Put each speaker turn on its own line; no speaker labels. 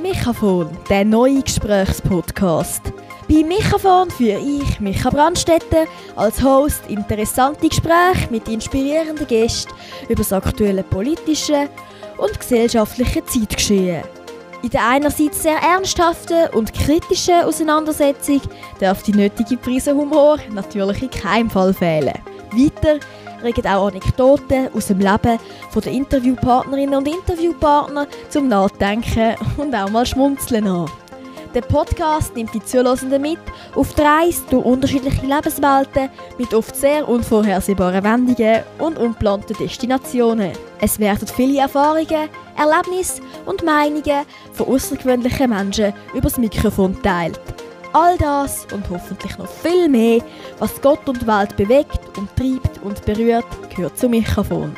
Mikrofon, der neue Gesprächspodcast. Bei Mikrofon führe ich, Micha Brandstätter, als Host interessante Gespräche mit inspirierenden Gästen über das aktuelle politische und gesellschaftliche Zeitgeschehen. In der einerseits sehr ernsthaften und kritischen Auseinandersetzung darf die nötige Prise Humor natürlich in keinem Fall fehlen. Weiter regen auch Anekdoten aus dem Leben der Interviewpartnerinnen und Interviewpartner zum Nachdenken und auch mal Schmunzeln an. Der Podcast nimmt die Zuhörenden mit auf die Reise durch unterschiedliche Lebenswelten mit oft sehr unvorhersehbaren Wendungen und unplanten Destinationen. Es werden viele Erfahrungen, Erlebnisse und Meinungen von außergewöhnlichen Menschen übers Mikrofon teilt. All das und hoffentlich noch viel mehr, was Gott und Welt bewegt und treibt und berührt, gehört zum Mikrofon.